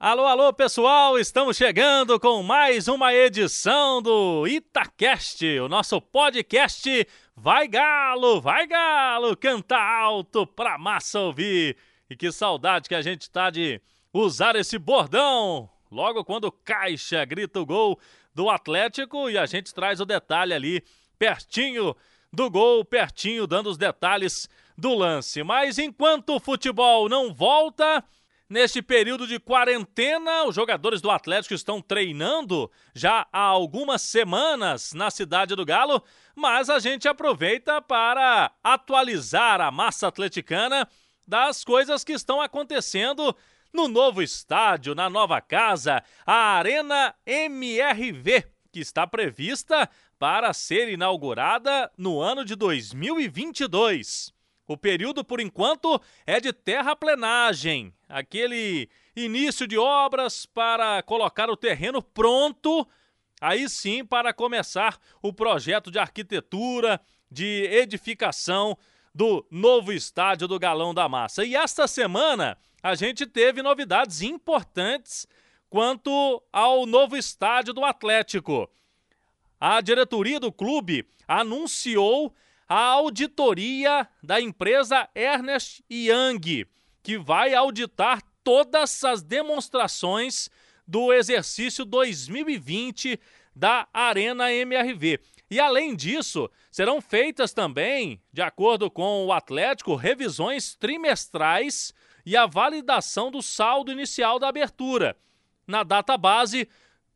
Alô, alô, pessoal! Estamos chegando com mais uma edição do Itacast, o nosso podcast Vai Galo, vai Galo, canta alto pra massa ouvir. E que saudade que a gente tá de usar esse bordão logo quando Caixa grita o gol do Atlético e a gente traz o detalhe ali pertinho do gol, pertinho dando os detalhes do lance. Mas enquanto o futebol não volta, Neste período de quarentena, os jogadores do Atlético estão treinando já há algumas semanas na Cidade do Galo, mas a gente aproveita para atualizar a massa atleticana das coisas que estão acontecendo no novo estádio, na nova casa, a Arena MRV, que está prevista para ser inaugurada no ano de 2022. O período, por enquanto, é de terraplenagem, aquele início de obras para colocar o terreno pronto, aí sim para começar o projeto de arquitetura, de edificação do novo estádio do Galão da Massa. E esta semana a gente teve novidades importantes quanto ao novo estádio do Atlético. A diretoria do clube anunciou a auditoria da empresa Ernest Young, que vai auditar todas as demonstrações do exercício 2020 da Arena MRV. E além disso, serão feitas também, de acordo com o Atlético, revisões trimestrais e a validação do saldo inicial da abertura, na data base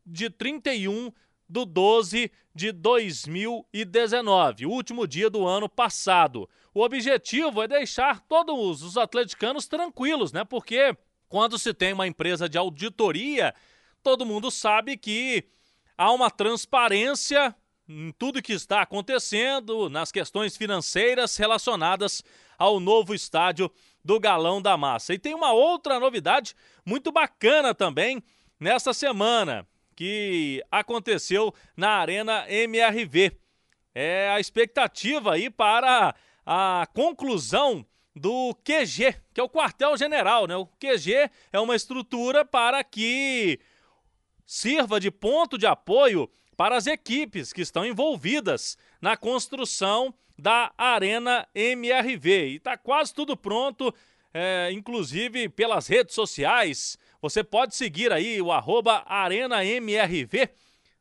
de 31 do 12 de 2019, o último dia do ano passado. O objetivo é deixar todos os atleticanos tranquilos, né? Porque quando se tem uma empresa de auditoria, todo mundo sabe que há uma transparência em tudo que está acontecendo, nas questões financeiras relacionadas ao novo estádio do Galão da Massa. E tem uma outra novidade muito bacana também nesta semana que aconteceu na Arena MRV. É a expectativa aí para a conclusão do QG, que é o quartel-general, né? O QG é uma estrutura para que sirva de ponto de apoio para as equipes que estão envolvidas na construção da Arena MRV. E está quase tudo pronto, é, inclusive pelas redes sociais. Você pode seguir aí o arroba ArenaMRV,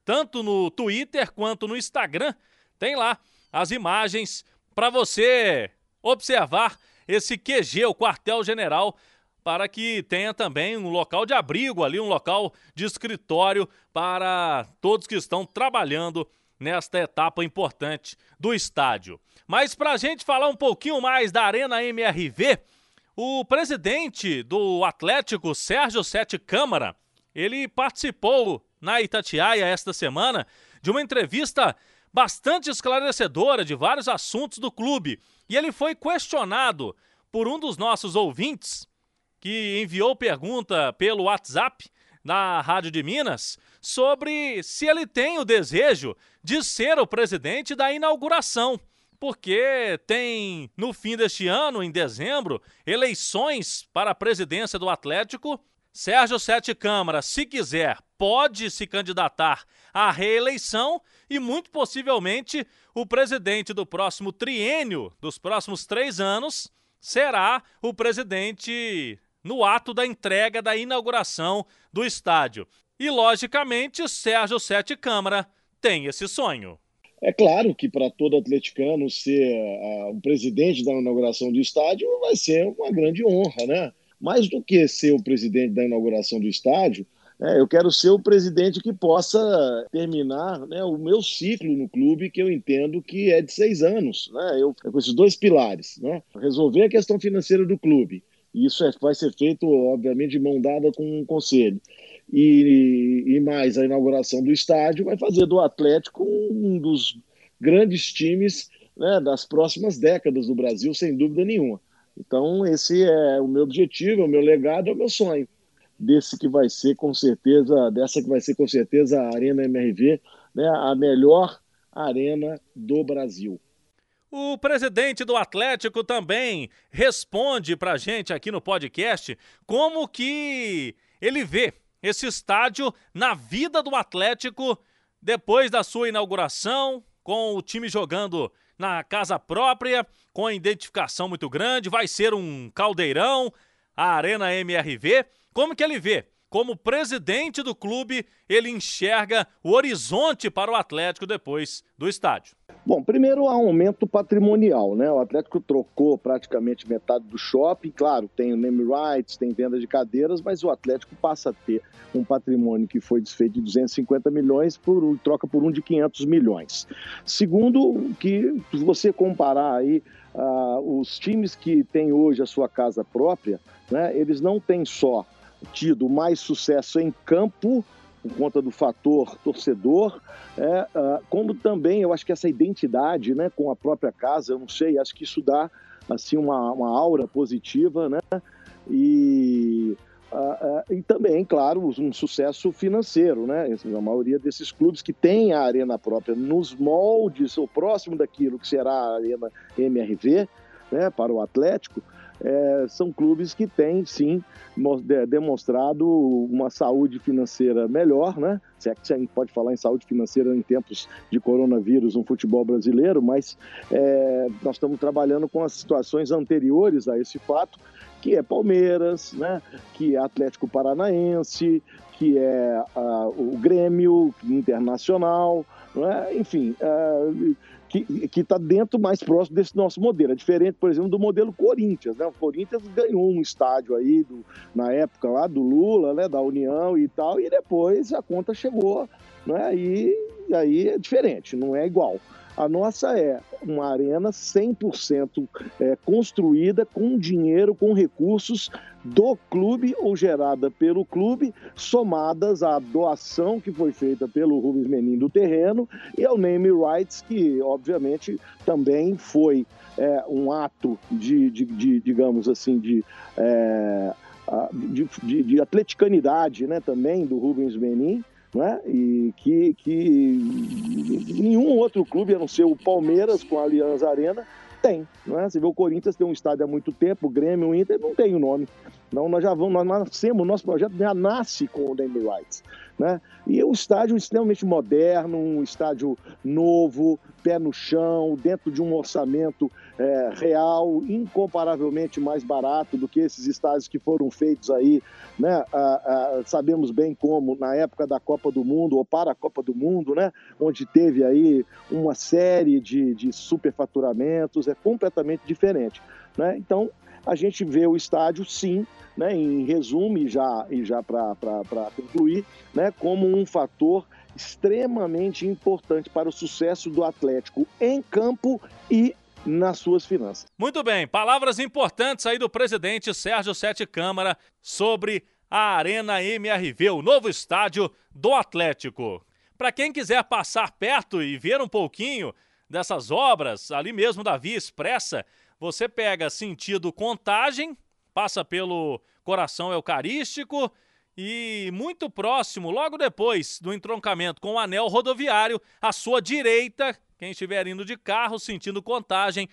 tanto no Twitter quanto no Instagram. Tem lá as imagens para você observar esse QG, o quartel-general, para que tenha também um local de abrigo ali, um local de escritório para todos que estão trabalhando nesta etapa importante do estádio. Mas para a gente falar um pouquinho mais da Arena MRV, o presidente do Atlético, Sérgio Sete Câmara, ele participou na Itatiaia esta semana de uma entrevista bastante esclarecedora de vários assuntos do clube. E ele foi questionado por um dos nossos ouvintes, que enviou pergunta pelo WhatsApp na Rádio de Minas, sobre se ele tem o desejo de ser o presidente da inauguração porque tem no fim deste ano, em dezembro, eleições para a presidência do Atlético. Sérgio Sete Câmara, se quiser, pode se candidatar à reeleição e, muito possivelmente, o presidente do próximo triênio, dos próximos três anos, será o presidente no ato da entrega da inauguração do estádio. E, logicamente, Sérgio Sete Câmara tem esse sonho. É claro que para todo atleticano ser o presidente da inauguração do estádio vai ser uma grande honra, né? Mais do que ser o presidente da inauguração do estádio, né, eu quero ser o presidente que possa terminar né, o meu ciclo no clube, que eu entendo que é de seis anos, né? Eu, com esses dois pilares, né? Resolver a questão financeira do clube. E isso é, vai ser feito, obviamente, de mão dada com o conselho e, e mais a inauguração do estádio vai fazer do Atlético um dos grandes times né, das próximas décadas do Brasil, sem dúvida nenhuma. Então, esse é o meu objetivo, é o meu legado, é o meu sonho. Desse que vai ser com certeza, dessa que vai ser com certeza a Arena MRV, né, a melhor arena do Brasil. O presidente do Atlético também responde para a gente aqui no podcast como que ele vê esse estádio na vida do Atlético depois da sua inauguração, com o time jogando na casa própria, com a identificação muito grande, vai ser um caldeirão, a Arena MRV. Como que ele vê como presidente do clube, ele enxerga o horizonte para o Atlético depois do estádio? Bom, primeiro há um aumento patrimonial, né? O Atlético trocou praticamente metade do shopping, claro, tem o name rights, tem venda de cadeiras, mas o Atlético passa a ter um patrimônio que foi desfeito de 250 milhões por troca por um de 500 milhões. Segundo, que você comparar aí uh, os times que têm hoje a sua casa própria, né? Eles não têm só tido mais sucesso em campo, por conta do fator torcedor, é, uh, como também eu acho que essa identidade né, com a própria casa, eu não sei, acho que isso dá assim uma, uma aura positiva, né? E, uh, uh, e também, claro, um sucesso financeiro, né? A maioria desses clubes que têm a arena própria nos moldes, ou próximo daquilo que será a arena MRV, né, para o Atlético, é, são clubes que têm, sim, demonstrado uma saúde financeira melhor, né? Se é que a gente pode falar em saúde financeira em tempos de coronavírus no futebol brasileiro, mas é, nós estamos trabalhando com as situações anteriores a esse fato, que é Palmeiras, né? que é Atlético Paranaense, que é uh, o Grêmio Internacional, é? enfim, uh, que está dentro mais próximo desse nosso modelo. É diferente, por exemplo, do modelo Corinthians. Né? O Corinthians ganhou um estádio aí do, na época lá do Lula, né? da União e tal, e depois a conta chegou, né? e aí é diferente, não é igual. A nossa é uma arena 100% é, construída com dinheiro, com recursos do clube ou gerada pelo clube, somadas à doação que foi feita pelo Rubens Menin do terreno e ao name rights, que obviamente também foi é, um ato de, de, de, digamos assim, de, é, de, de, de atleticanidade né, também do Rubens Menin, né? e que, que nenhum outro clube, a não ser o Palmeiras com a Allianz Arena, tem. Né? Você vê o Corinthians tem um estádio há muito tempo, o Grêmio, o Inter não tem o nome. Não, nós já vamos, nós nascemos, nosso projeto já nasce com o name rights. Né? E o estádio extremamente moderno, um estádio novo, pé no chão, dentro de um orçamento é, real, incomparavelmente mais barato do que esses estádios que foram feitos aí, né? Ah, ah, sabemos bem como na época da Copa do Mundo ou para a Copa do Mundo, né? Onde teve aí uma série de, de superfaturamentos, é completamente diferente. Né? Então, a gente vê o estádio, sim, né, em resumo, e já, e já para concluir, né, como um fator extremamente importante para o sucesso do Atlético em campo e nas suas finanças. Muito bem, palavras importantes aí do presidente Sérgio Sete Câmara sobre a Arena MRV, o novo estádio do Atlético. Para quem quiser passar perto e ver um pouquinho dessas obras, ali mesmo da Via Expressa, você pega sentido contagem, passa pelo coração eucarístico e muito próximo, logo depois do entroncamento com o anel rodoviário, à sua direita, quem estiver indo de carro sentindo contagem,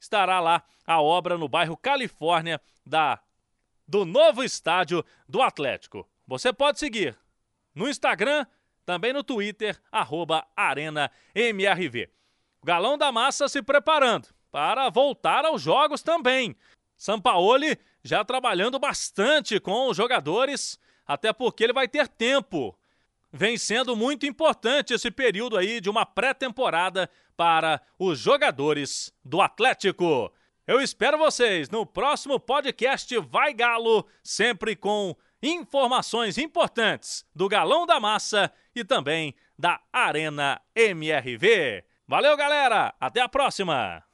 estará lá a obra no bairro Califórnia da do novo estádio do Atlético. Você pode seguir no Instagram, também no Twitter, arroba Arena MRV. Galão da Massa se preparando para voltar aos jogos também. Sampaoli já trabalhando bastante com os jogadores, até porque ele vai ter tempo. Vem sendo muito importante esse período aí de uma pré-temporada para os jogadores do Atlético. Eu espero vocês no próximo podcast Vai Galo, sempre com informações importantes do Galão da Massa e também da Arena MRV. Valeu, galera! Até a próxima!